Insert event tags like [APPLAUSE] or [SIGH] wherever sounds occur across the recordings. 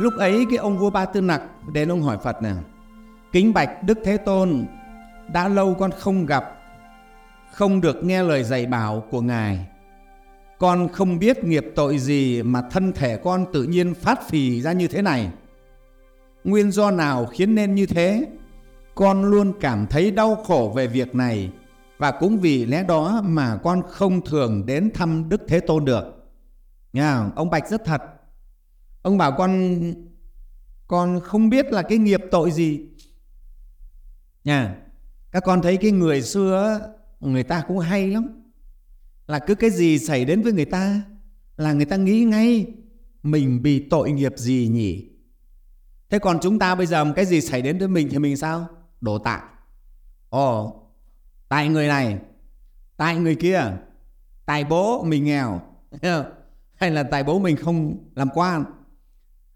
lúc ấy cái ông vua ba tư nặc đến ông hỏi phật nè kính bạch đức thế tôn đã lâu con không gặp không được nghe lời dạy bảo của ngài con không biết nghiệp tội gì mà thân thể con tự nhiên phát phì ra như thế này nguyên do nào khiến nên như thế con luôn cảm thấy đau khổ về việc này và cũng vì lẽ đó mà con không thường đến thăm Đức Thế Tôn được. Nha, ông Bạch rất thật. Ông bảo con con không biết là cái nghiệp tội gì. Nha, các con thấy cái người xưa người ta cũng hay lắm. Là cứ cái gì xảy đến với người ta là người ta nghĩ ngay mình bị tội nghiệp gì nhỉ? Thế còn chúng ta bây giờ cái gì xảy đến với mình thì mình sao? Đổ tại. Ồ, tại người này, tại người kia, tại bố mình nghèo, [LAUGHS] hay là tại bố mình không làm quan,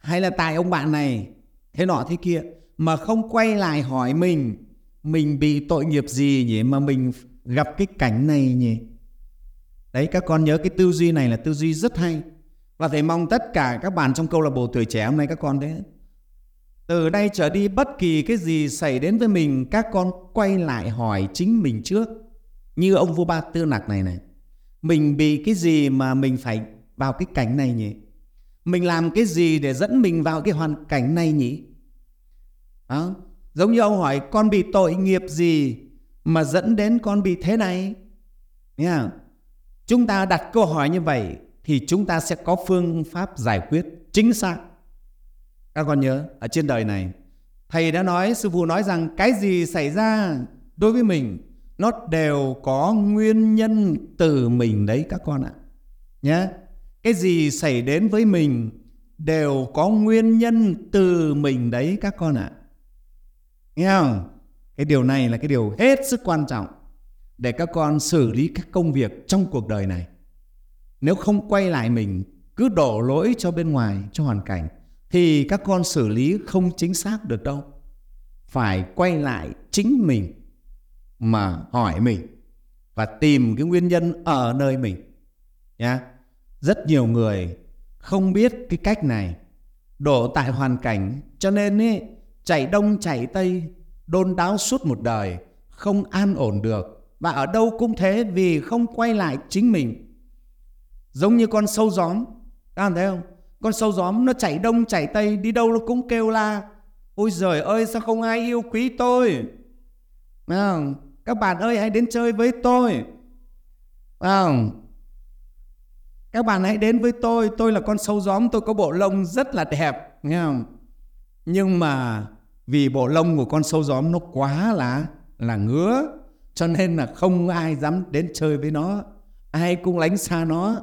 hay là tại ông bạn này, thế nọ thế kia, mà không quay lại hỏi mình, mình bị tội nghiệp gì nhỉ mà mình gặp cái cảnh này nhỉ? Đấy các con nhớ cái tư duy này là tư duy rất hay. Và thầy mong tất cả các bạn trong câu lạc bộ tuổi trẻ hôm nay các con đấy từ đây trở đi bất kỳ cái gì xảy đến với mình các con quay lại hỏi chính mình trước. Như ông vua ba tư nặc này này. Mình bị cái gì mà mình phải vào cái cảnh này nhỉ? Mình làm cái gì để dẫn mình vào cái hoàn cảnh này nhỉ? à, Giống như ông hỏi con bị tội nghiệp gì mà dẫn đến con bị thế này? Nha. Chúng ta đặt câu hỏi như vậy thì chúng ta sẽ có phương pháp giải quyết chính xác các con nhớ, ở trên đời này, Thầy đã nói, Sư Phụ nói rằng cái gì xảy ra đối với mình, nó đều có nguyên nhân từ mình đấy các con ạ. Nhé, cái gì xảy đến với mình đều có nguyên nhân từ mình đấy các con ạ. Nghe không? Cái điều này là cái điều hết sức quan trọng để các con xử lý các công việc trong cuộc đời này. Nếu không quay lại mình, cứ đổ lỗi cho bên ngoài, cho hoàn cảnh thì các con xử lý không chính xác được đâu phải quay lại chính mình mà hỏi mình và tìm cái nguyên nhân ở nơi mình nhá rất nhiều người không biết cái cách này. Đổ tại hoàn cảnh cho nên ấy, chạy đông chạy tây đôn đáo suốt một đời không an ổn được. Và ở đâu cũng thế vì không quay lại chính mình. Giống như con sâu gióm các bạn thấy không? Con sâu gióm nó chạy đông chạy tây đi đâu nó cũng kêu la ôi giời ơi sao không ai yêu quý tôi? À, các bạn ơi hãy đến chơi với tôi. À các bạn hãy đến với tôi. Tôi là con sâu gióm. Tôi có bộ lông rất là đẹp, nghe không? Nhưng mà vì bộ lông của con sâu gióm nó quá là là ngứa, cho nên là không ai dám đến chơi với nó. Ai cũng lánh xa nó.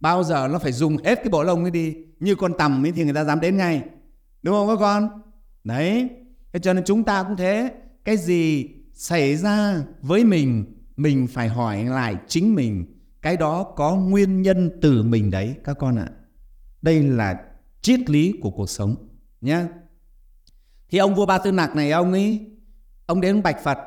Bao giờ nó phải dùng hết cái bộ lông ấy đi. Như con tầm ấy thì người ta dám đến ngay. Đúng không các con? Đấy. Thế cho nên chúng ta cũng thế. Cái gì xảy ra với mình mình phải hỏi lại chính mình cái đó có nguyên nhân từ mình đấy các con ạ. Đây là triết lý của cuộc sống nhé thì ông vua ba tư nặc này ông ấy ông đến bạch phật.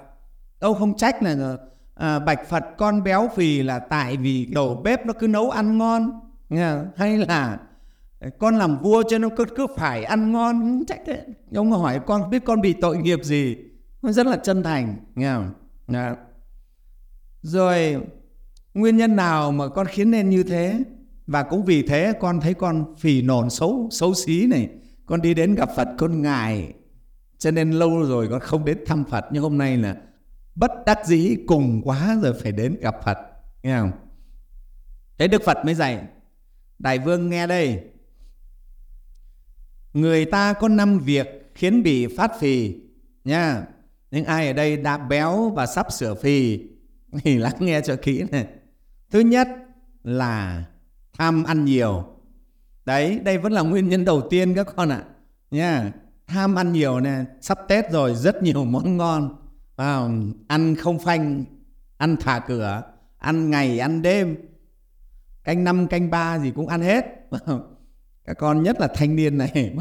Ông không trách là à, bạch phật con béo phì là tại vì đầu bếp nó cứ nấu ăn ngon nha hay là con làm vua cho nó cứ, cứ phải ăn ngon trách đấy ông hỏi con biết con bị tội nghiệp gì? Rất là chân thành nha, không rồi nguyên nhân nào mà con khiến nên như thế? Và cũng vì thế con thấy con phì nổn xấu xấu xí này. Con đi đến gặp phật, con ngài. cho nên lâu rồi con không đến thăm phật, nhưng hôm nay là bất đắc dĩ cùng quá rồi phải đến gặp Phật. Nghe không? Thế Đức Phật mới dạy, Đại vương nghe đây. Người ta có năm việc khiến bị phát phì, nha. Nhưng ai ở đây đã béo và sắp sửa phì, thì lắng nghe cho kỹ này thứ nhất là tham ăn nhiều. Đấy đây vẫn là nguyên nhân đầu tiên các con ạ. Nha tham ăn nhiều nè sắp tết rồi rất nhiều [LAUGHS] món ngon. À, ăn không phanh ăn thả cửa ăn ngày ăn đêm. Canh năm canh ba gì cũng ăn hết. [LAUGHS] Các con nhất là thanh niên này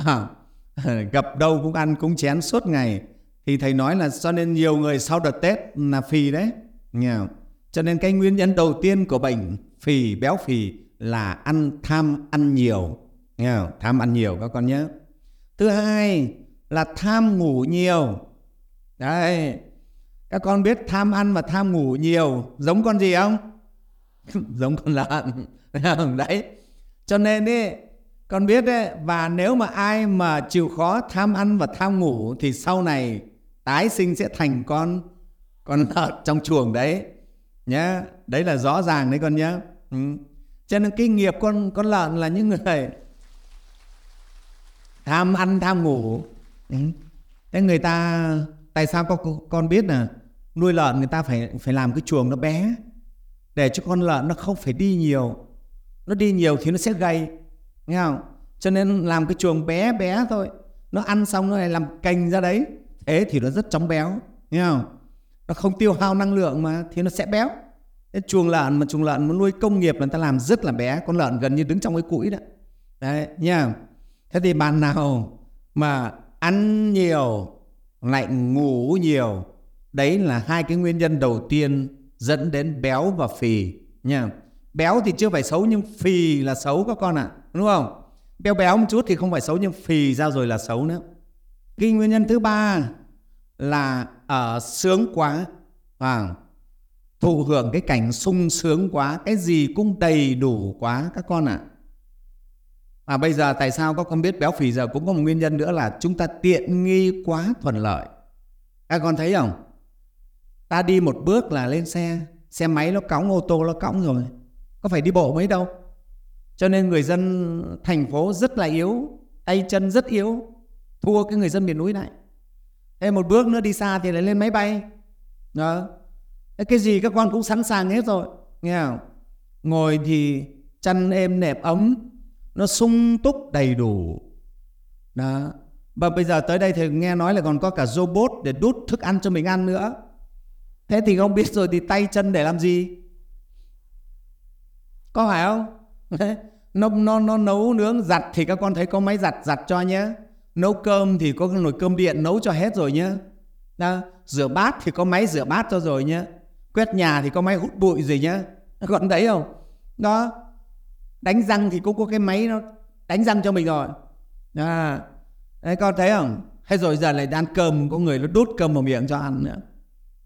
[LAUGHS] gặp đâu cũng ăn cũng chén suốt ngày. Thì thầy nói là cho nên nhiều người sau đợt tết là phì đấy. Nghe cho nên cái nguyên nhân đầu tiên của bệnh phì béo phì là ăn tham ăn nhiều. Nghe tham ăn nhiều, các con nhớ. Thứ hai là tham ngủ nhiều. Đấy. Các con biết tham ăn và tham ngủ nhiều giống con gì không? [LAUGHS] Giống con lợn. [LAUGHS] Đấy. Cho nên ấy con biết đấy và nếu mà ai mà chịu khó tham ăn và tham ngủ thì sau này tái sinh sẽ thành con con lợn trong chuồng đấy nhá, đấy là rõ ràng đấy con nhá. Ừ. cho nên cái nghiệp con con lợn là những người tham ăn, tham ngủ. Ừ. thế người ta, tại sao con con biết là nuôi lợn người ta phải phải làm cái chuồng nó bé, để cho con lợn nó không phải đi nhiều. Nó đi nhiều thì nó sẽ gầy, nghe không? Cho nên làm cái chuồng bé bé thôi. Nó ăn xong nó lại làm cành ra đấy. Thế thì nó rất chóng béo, nghe không? Nó không tiêu hao năng lượng mà thì nó sẽ béo. Cái chuồng lợn mà chuồng lợn mà nuôi công nghiệp người ta làm rất là bé con lợn gần như đứng trong cái củi đó. Đấy nha thế thì bạn nào mà ăn nhiều lại ngủ nhiều đấy là hai cái nguyên nhân đầu tiên dẫn đến béo và phì nha béo thì chưa phải xấu nhưng phì là xấu các con ạ à, đúng không? Béo béo một chút thì không phải xấu nhưng phì ra rồi là xấu nữa. Cái nguyên nhân thứ ba là ở sướng quá và thụ hưởng cái cảnh sung sướng quá cái gì cũng đầy đủ quá các con ạ à. Và bây giờ tại sao các con biết béo phì giờ cũng có một nguyên nhân nữa là chúng ta tiện nghi quá thuận lợi. Các con thấy không? Ta đi một bước là lên xe, xe máy nó cõng, ô tô nó cõng rồi. Có phải đi bộ mấy đâu. Cho nên người dân thành phố rất là yếu, tay chân rất yếu, thua cái người dân miền núi này. Thế một bước nữa đi xa thì lại lên máy bay. Đó. Cái gì các con cũng sẵn sàng hết rồi. Nghe không? Ngồi thì chăn êm nẹp ấm, nó sung túc đầy đủ. Đó. Và bây giờ tới đây thì nghe nói là còn có cả robot để đút thức ăn cho mình ăn nữa. Thế thì không biết rồi thì tay chân để làm gì? Có phải không? [LAUGHS] nó, nó, nó nấu nướng giặt thì các con thấy có máy giặt giặt cho nhé nấu cơm thì có nồi cơm điện nấu cho hết rồi nhé đó. rửa bát thì có máy rửa bát cho rồi nhé quét nhà thì có máy hút bụi gì nhé gọn đấy không? Đó đánh răng thì cũng có cái máy nó đánh răng cho mình rồi. À, đấy con thấy không? Hay rồi giờ lại ăn cơm có người nó đút cơm vào miệng cho ăn nữa.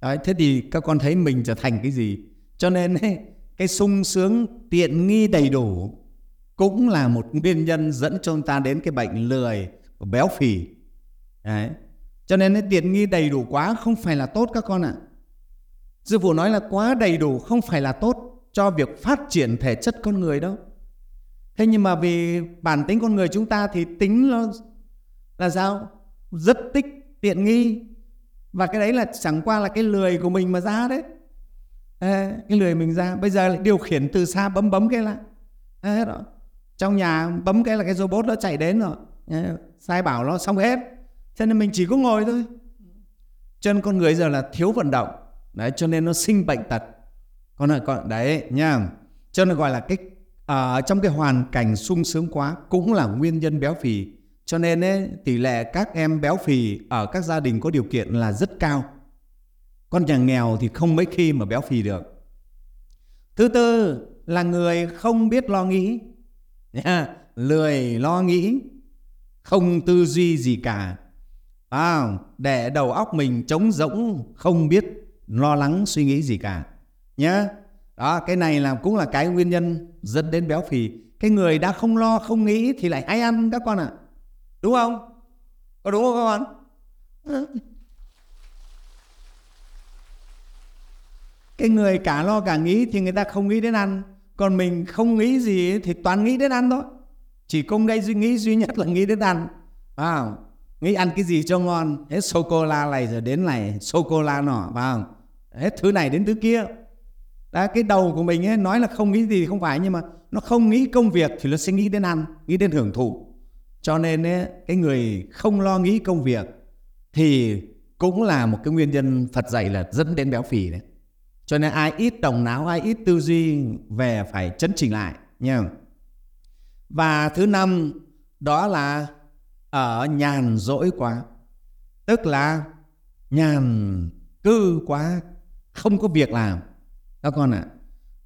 Đấy thế thì các con thấy mình trở thành cái gì? Cho nên ấy, cái sung sướng tiện nghi đầy đủ cũng là một nguyên nhân dẫn cho chúng ta đến cái bệnh lười béo phì. Đấy. Cho nên cái tiện nghi đầy đủ quá không phải là tốt các con ạ. Sư phụ nói là quá đầy đủ không phải là tốt cho việc phát triển thể chất con người đâu. Thế nhưng mà vì bản tính con người chúng ta thì tính nó là sao? Rất tích tiện nghi. Và cái đấy là chẳng qua là cái lười của mình mà ra đấy. À, cái lười mình ra. Bây giờ lại điều khiển từ xa bấm bấm cái là hết rồi trong nhà bấm cái là cái robot nó chạy đến rồi sai bảo nó xong hết. Cho nên mình chỉ có ngồi thôi. Chân con người giờ là thiếu vận động. Đấy cho nên nó sinh bệnh tật. Con ơi con đấy nha. Cho nên gọi là cái ở trong cái hoàn cảnh sung sướng quá cũng là nguyên nhân béo phì. Cho nên ấy, tỷ lệ các em béo phì ở các gia đình có điều kiện là rất cao. Con nhà nghèo thì không mấy khi mà béo phì được. Thứ tư là người không biết lo nghĩ. Lười lo nghĩ không tư duy gì cả. À, để đầu óc mình trống rỗng không biết lo lắng suy nghĩ gì cả. Nhé đó cái này là cũng là cái nguyên nhân dẫn đến béo phì. Cái người đã không lo không nghĩ thì lại hay ăn các con ạ. À. đúng không? Có đúng không các con? Cái người cả lo cả nghĩ thì người ta không nghĩ đến ăn. Còn mình không nghĩ gì thì toàn nghĩ đến ăn thôi chỉ công đây duy nghĩ duy nhất là nghĩ đến ăn. À, nghĩ ăn cái gì cho ngon. Hết sô cô la này rồi đến này sô cô la nọ vào hết thứ này đến thứ kia. Đó, cái đầu của mình ấy nói là không nghĩ gì không phải nhưng mà nó không nghĩ công việc thì nó sẽ nghĩ đến ăn nghĩ đến hưởng thụ. Cho nên ấy, cái người không lo nghĩ công việc thì cũng là một cái nguyên nhân Phật dạy là dẫn đến béo phì đấy. Cho nên ai ít đồng não ai ít tư duy về phải chấn chỉnh lại nha và thứ năm, đó là ở nhàn rỗi quá. Tức là nhàn cư quá, không có việc làm. Các con ạ. À.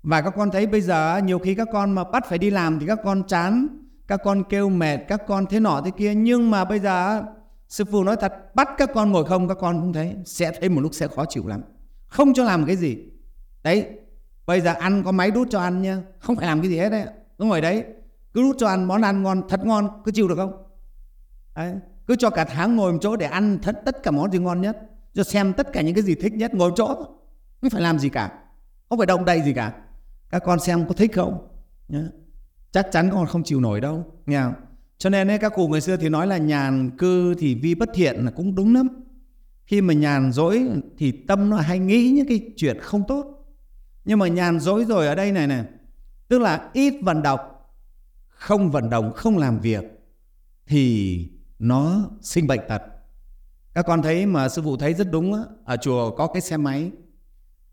và các con thấy bây giờ, nhiều khi các con mà bắt phải đi làm thì các con chán, các con kêu mệt, các con thế nọ thế kia. Nhưng mà bây giờ, sư phụ nói thật, bắt các con ngồi không, các con cũng thấy sẽ thấy một lúc sẽ khó chịu lắm. Không cho làm cái gì. Đấy, bây giờ ăn có máy đút cho ăn nha không phải làm cái gì hết đấy cứ ngồi đấy cứ đút cho ăn món ăn ngon thật ngon cứ chịu được không? Đấy. cứ cho cả tháng ngồi một chỗ để ăn thật tất cả món gì ngon nhất cho xem tất cả những cái gì thích nhất ngồi chỗ không phải làm gì cả không phải động đậy gì cả. Các con xem có thích không? Nhá. Chắc chắn con không chịu nổi đâu nghe không? cho nên ấy, các cụ người xưa thì nói là nhàn cư thì vi bất thiện là cũng đúng lắm. Khi mà nhàn dỗi thì tâm nó hay nghĩ những cái chuyện không tốt. Nhưng mà nhàn dỗi rồi ở đây này này tức là ít vận động không vận động không làm việc thì nó sinh bệnh tật. Các con thấy mà sư phụ thấy rất đúng á ở chùa có cái xe máy.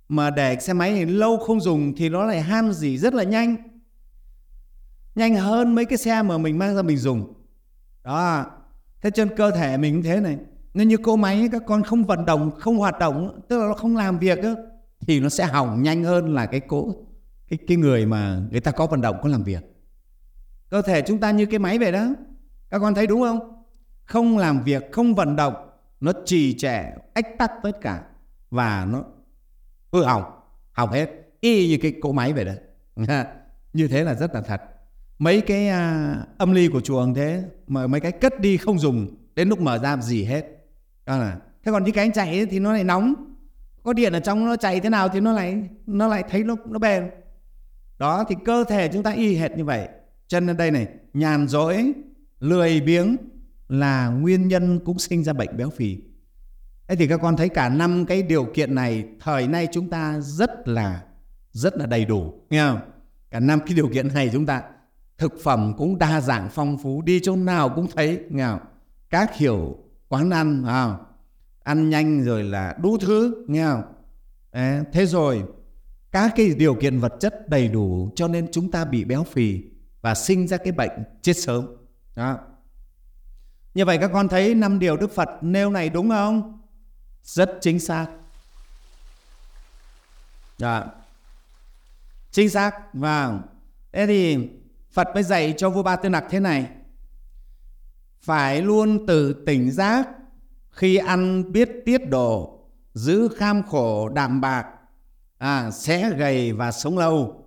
Mà để xe máy thì lâu không dùng thì nó lại ham gì rất là nhanh. Nhanh hơn mấy cái xe mà mình mang ra mình dùng. Đó thế trên cơ thể mình cũng thế này. Nên như cô máy các con không vận động không hoạt động tức là nó không làm việc đó, thì nó sẽ hỏng nhanh hơn là cái cố cái cái người mà người ta có vận động có làm việc cơ thể chúng ta như cái máy vậy đó. Các con thấy đúng không? Không làm việc không vận động nó trì trệ ách tắc tất cả và nó hư hỏng hỏng hết. Y như cái cỗ máy vậy đó. [LAUGHS] Như thế là rất là thật. Mấy cái à, âm ly của chùa thế mà mấy cái cất đi không dùng đến lúc mở ra gì hết. Đó là thế còn những cái anh chạy ấy, thì nó lại nóng. Có điện ở trong nó chạy thế nào thì nó lại nó lại thấy nó nó bền. Đó thì cơ thể chúng ta y hệt như vậy chân lên đây này nhàn rỗi lười biếng là nguyên nhân cũng sinh ra bệnh béo phì. Thế thì các con thấy cả năm cái điều kiện này thời nay chúng ta rất là rất là đầy đủ nghe không? Cả năm cái điều kiện này chúng ta thực phẩm cũng đa dạng phong phú đi chỗ nào cũng thấy nghe không? các hiểu quán ăn à, ăn nhanh rồi là đủ thứ nghe không? Đấy, thế rồi các cái điều kiện vật chất đầy đủ cho nên chúng ta bị béo phì và sinh ra cái bệnh chết sớm. Đó. Như vậy các con thấy năm điều Đức Phật nêu này đúng không? Rất chính xác. Đó. chính xác. Và thế thì Phật mới dạy cho vua Ba Tư Nặc thế này. Phải luôn tự tỉnh giác khi ăn biết tiết độ giữ kham khổ đạm bạc à, sẽ gầy và sống lâu.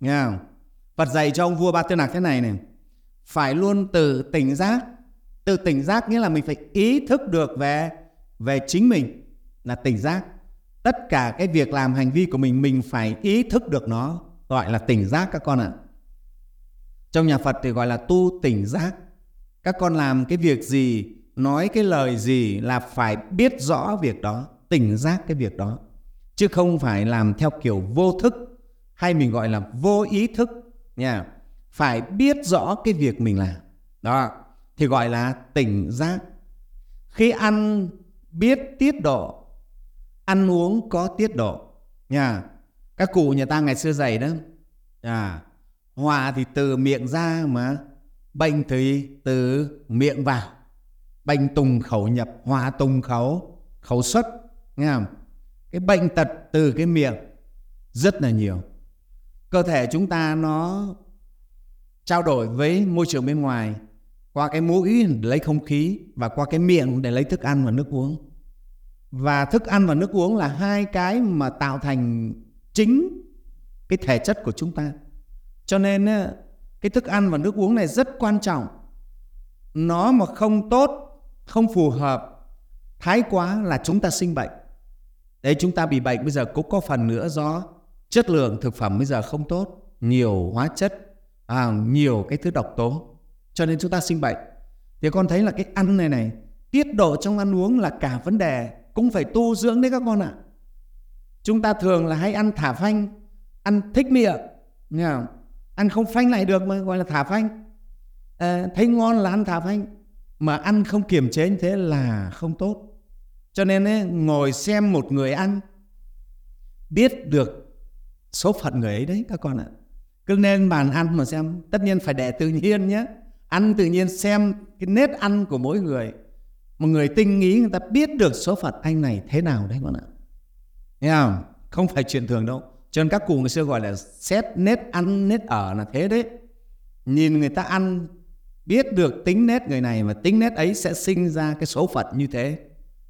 Nghe không? Phật dạy cho ông vua Ba Tư Nặc thế này này. Phải luôn tự tỉnh giác. Tự tỉnh giác nghĩa là mình phải ý thức được về về chính mình là tỉnh giác. Tất cả cái việc làm hành vi của mình mình phải ý thức được nó, gọi là tỉnh giác các con ạ. Trong nhà Phật thì gọi là tu tỉnh giác. Các con làm cái việc gì, nói cái lời gì là phải biết rõ việc đó, tỉnh giác cái việc đó. Chứ không phải làm theo kiểu vô thức, hay mình gọi là vô ý thức nha. Phải biết rõ cái việc mình làm. Đó. Thì gọi là tỉnh giác. Khi ăn biết tiết độ, ăn uống có tiết độ. Nha. Các cụ nhà ta ngày xưa dạy đó. À hòa thì từ miệng ra mà bệnh thì từ miệng vào. Bệnh tùng khẩu nhập, hòa tùng khẩu khẩu xuất. Nghe không? Cái bệnh tật từ cái miệng rất là nhiều cơ thể chúng ta nó trao đổi với môi trường bên ngoài, qua cái mũi để lấy không khí và qua cái miệng để lấy thức ăn và nước uống. Và thức ăn và nước uống là hai cái mà tạo thành chính cái thể chất của chúng ta. Cho nên ờ, cái thức ăn và nước uống này rất quan trọng. Nó mà không tốt, không phù hợp, thái quá là chúng ta sinh bệnh. Đấy, chúng ta bị bệnh bây giờ cũng có phần nữa do chất lượng thực phẩm bây giờ không tốt nhiều hóa chất à, nhiều cái thứ độc tố cho nên chúng ta sinh bệnh. Thì con thấy là cái ăn này này tiết độ trong ăn uống là cả vấn đề cũng phải tu dưỡng đấy các con ạ. Chúng ta thường là hay ăn thả phanh ăn thích miệng nghe không? ăn không phanh lại được mà gọi là thả phanh. À, thấy ngon là ăn thả phanh mà ăn không kiềm chế như thế là không tốt. Cho nên ấy, ngồi xem một người ăn biết được số phận người ấy đấy các con ạ. Cứ nên bàn ăn mà xem, tất nhiên phải để tự nhiên nhé. Ăn tự nhiên xem cái nết ăn của mỗi người. Một người tinh ý người ta biết được số phận anh này thế nào đấy con ạ. Nghe không? Không phải chuyện thường đâu. Cho nên các cụ ngày xưa gọi là xét nết ăn nết ở là thế đấy. Nhìn người ta ăn, biết được tính nét người này và tính nét ấy sẽ sinh ra cái số phận như thế.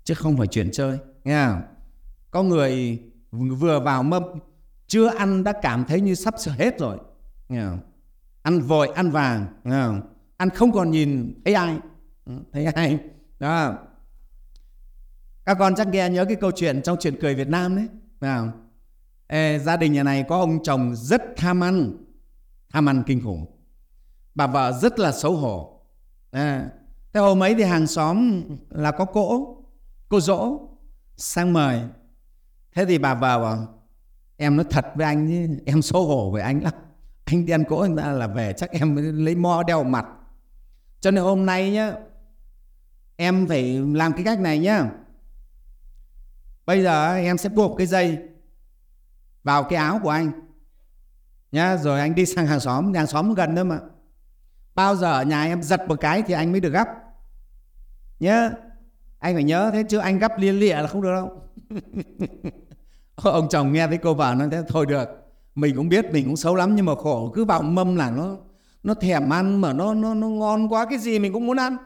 Chứ không phải chuyện chơi. Nghe không? có người vừa vào mâm chưa ăn đã cảm thấy như sắp sửa hết rồi. Nghe không? ăn vội ăn vàng nghe không? ăn không còn nhìn ừ, thấy ai thấy ai đó. Các con chắc nghe nhớ cái câu chuyện trong chuyện cười Việt Nam đấy nào Ê, gia đình nhà này có ông chồng rất tham ăn tham ăn kinh khủng. Bà vợ rất là xấu hổ. À, thế hôm ấy thì hàng xóm là có cỗ cô dỗ sang mời. Thế thì bà vợ bảo em nói thật với anh chứ em xấu hổ với anh lắm. Anh đi ăn cỗ người ta là về, chắc em lấy mo đeo mặt. Cho nên hôm nay nhá, em phải làm cái cách này nhá. Bây giờ em sẽ buộc cái dây vào cái áo của anh. Nhá, rồi anh đi sang hàng xóm hàng xóm gần đó mà. Bao giờ ở nhà em giật một cái thì anh mới được gấp nhớ anh phải nhớ thế chứ anh gấp liên lịa là không được đâu. [LAUGHS] ông chồng nghe thấy cô vợ nói thế, thôi được, mình cũng biết mình cũng xấu lắm, nhưng mà khổ, cứ vào mâm là nó nó thèm ăn mà nó nó nó ngon quá, cái gì mình cũng muốn ăn.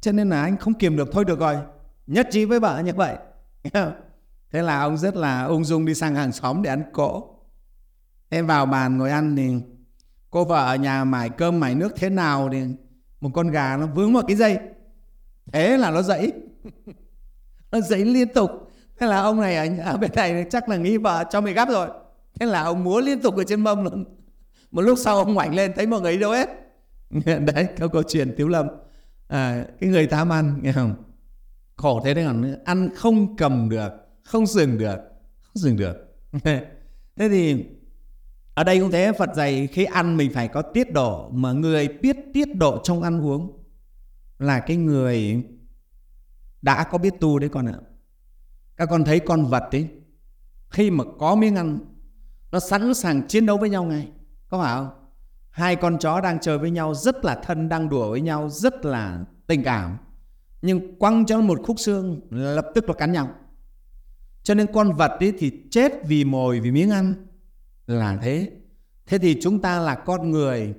Cho nên là anh không kiềm được, thôi được rồi, nhất trí với vợ như vậy. [LAUGHS] Thế là ông rất là ung dung đi sang hàng xóm để ăn cỗ. Em vào bàn ngồi ăn thì cô vợ ở nhà, mải cơm, mải nước thế nào? Thì một con gà nó vướng vào cái dây. Thế là nó dậy. [LAUGHS] Nó dậy liên tục thế là ông này ở, ở bên này chắc là nghĩ vợ cho mày gắp rồi. Thế là ông múa liên tục ở trên mâm luôn một lúc sau ông ngoảnh lên thấy mọi người đâu hết. [LAUGHS] Đấy câu câu chuyện tiếu lâm. À, cái người tham ăn nghe không? Khổ thế đấy còn ăn không cầm được không dừng được không dừng được. [LAUGHS] Thế thì ở đây cũng thế Phật dạy khi ăn mình phải có tiết độ mà người biết tiết độ trong ăn uống là cái người đã có biết tu đấy con ạ các con thấy con vật ấy, khi mà có miếng ăn, nó sẵn sàng chiến đấu với nhau ngay. Có phải không? Hai con chó đang chơi với nhau, rất là thân, đang đùa với nhau, rất là tình cảm. Nhưng quăng cho một khúc xương, lập tức là cắn nhau. Cho nên con vật ấy thì chết vì mồi, vì miếng ăn. Là thế. Thế thì chúng ta là con người.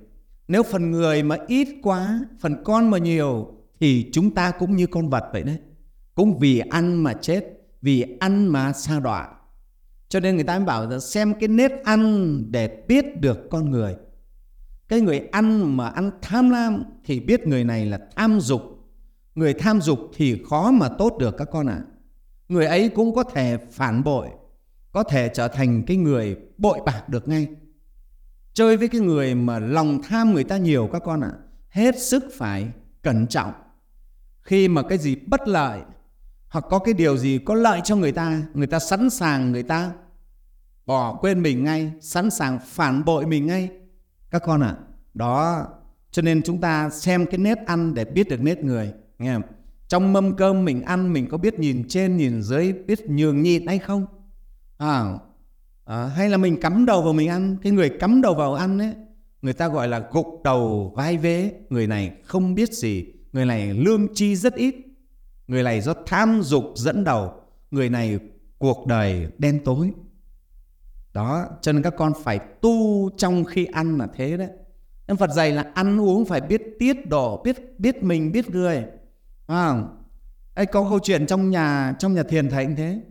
Nếu phần người mà ít quá, phần con mà nhiều, thì chúng ta cũng như con vật vậy đấy. Cũng vì ăn mà chết vì ăn mà sa đọa. Cho nên người ta mới bảo là xem cái nết ăn để biết được con người. Cái người ăn mà ăn tham lam thì biết người này là tham dục. Người tham dục thì khó mà tốt được các con ạ. À. người ấy cũng có thể phản bội có thể trở thành cái người bội bạc được ngay. Chơi với cái người mà lòng tham người ta nhiều các con ạ à, hết sức phải cẩn trọng. Khi mà cái gì bất lợi hoặc có cái điều gì có lợi cho người ta người ta sẵn sàng người ta bỏ quên mình ngay sẵn sàng phản bội mình ngay. Các con ạ à, đó cho nên chúng ta xem cái nét ăn để biết được nét người. Nghe không? trong mâm cơm mình ăn mình có biết nhìn trên nhìn dưới biết nhường nhịn hay không? À, à, hay là mình cắm đầu vào mình ăn? Cái người cắm đầu vào ăn ấy người ta gọi là gục đầu vai vế. Người này không biết gì người này lương chi rất ít người này do tham dục dẫn đầu người này cuộc đời đen tối đó cho nên các con phải tu trong khi ăn là thế đấy nên Phật dạy là ăn uống phải biết tiết độ biết biết mình biết người à, ấy có câu chuyện trong nhà trong nhà thiền thầy thế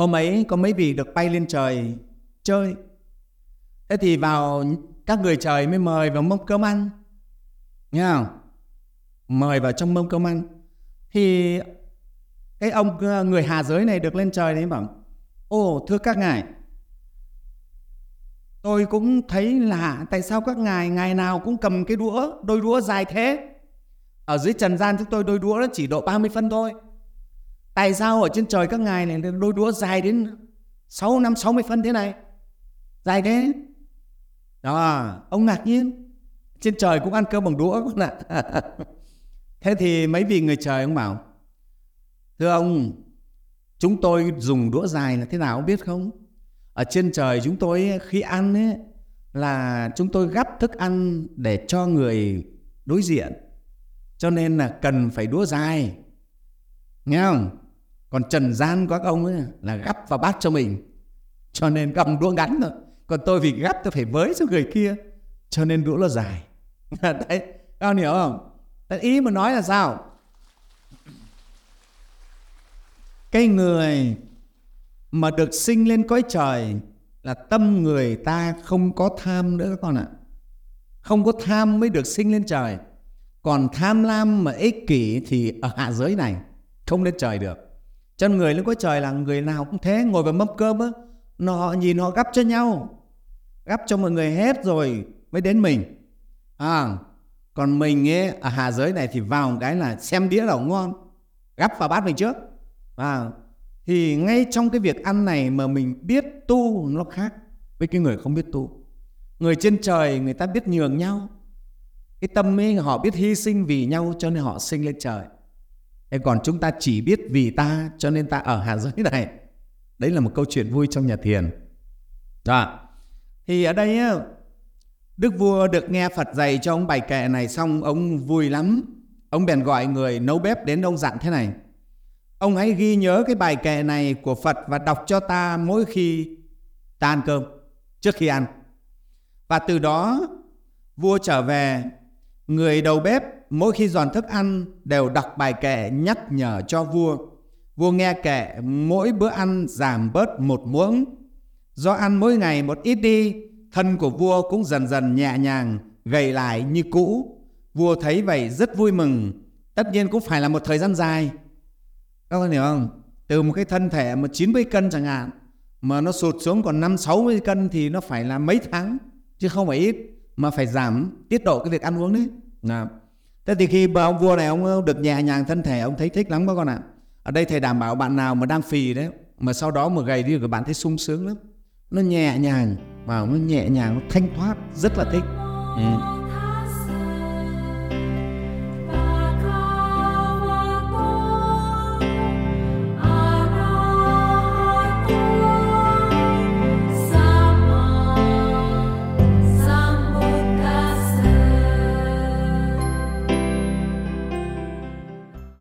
Hôm ấy có mấy vị được bay lên trời chơi. Thế thì vào các người trời mới mời vào mâm cơm ăn. Nghe không? Mời vào trong mâm cơm ăn. Thì cái ông ờ, người hà giới này được lên trời đấy bảo ô thưa các ngài Tôi cũng thấy lạ Tại sao các ngài ngày nào cũng cầm cái đũa Đôi đũa dài thế Ở dưới trần gian chúng tôi đôi đũa nó chỉ độ 30 phân thôi Tại sao ở trên trời các ngài này đôi đũa dài đến 6 năm 60 phân thế này? Dài thế. Đó, ông ngạc nhiên. Trên trời cũng ăn cơm bằng đũa con ạ. [LAUGHS] thế thì mấy vị người trời ông bảo Thưa ông, chúng tôi dùng đũa dài là thế nào ông biết không? Ở trên trời chúng tôi khi ăn ấy, là chúng tôi gắp thức ăn để cho người đối diện. Cho nên là cần phải đũa dài. Nghe không? còn trần gian các ông ấy là gắp vào bát cho mình cho nên cầm đũa ngắn thôi còn tôi vì gắp tôi phải với cho người kia cho nên đũa nó dài [LAUGHS] đấy các ông hiểu không ý mà nói là sao? Cái người mà được sinh lên cõi trời là tâm người ta không có tham nữa các con ạ. Không có tham mới được sinh lên trời. Còn tham lam mà ích kỷ thì ở hạ giới này không lên trời được. Cho người lên cõi trời là người nào cũng thế, ngồi vào mâm cơm á họ nhìn họ gắp cho nhau, gắp cho mọi người hết rồi mới đến mình. À còn mình ấy, ở hạ giới này thì vào một cái là xem đĩa nào ngon, gắp vào bát mình trước. À thì ngay trong cái việc ăn này mà mình biết tu nó khác với cái người không biết tu. Người trên trời người ta biết nhường nhau. Cái tâm ấy họ biết hy sinh vì nhau cho nên họ sinh lên trời. Thế còn chúng ta chỉ biết vì ta cho nên ta ở hạ giới này. Đấy là một câu chuyện vui trong nhà thiền. Đó. Thì ở đây á đức vua được nghe phật dạy cho ông bài kệ này xong, ông vui lắm. Ông bèn gọi người nấu bếp đến ông dặn thế này. Ông hãy ghi nhớ cái bài kệ này của phật và đọc cho ta mỗi khi ta ăn cơm, trước khi ăn. Và từ đó, vua trở về, người đầu bếp mỗi khi dọn thức ăn đều đọc bài kệ nhắc nhở cho vua. Vua nghe kệ mỗi bữa ăn giảm bớt một muỗng. Do ăn mỗi ngày một ít đi thân của vua cũng dần dần nhẹ nhàng, gầy lại như cũ vua thấy vậy rất vui mừng tất nhiên cũng phải là một thời gian dài các con hiểu không từ một cái thân thể mà 90 cân chẳng hạn, mà nó sụt xuống còn 5 60 cân thì nó phải là mấy tháng, chứ không phải ít, mà phải giảm tiết độ cái việc ăn uống đấy. Nào. Thế thì khi bà ông vua này ông ờ, được nhẹ nhàng thân thể, ông thấy thích lắm các con ạ. À. Ở đây thầy đảm bảo bạn nào mà đang phì đấy, mà sau đó mà gầy đi rồi bạn thấy sung sướng lắm. Nó nhẹ nhàng vào nó nhẹ nhàng nó thanh thoát rất là thích. Ừ.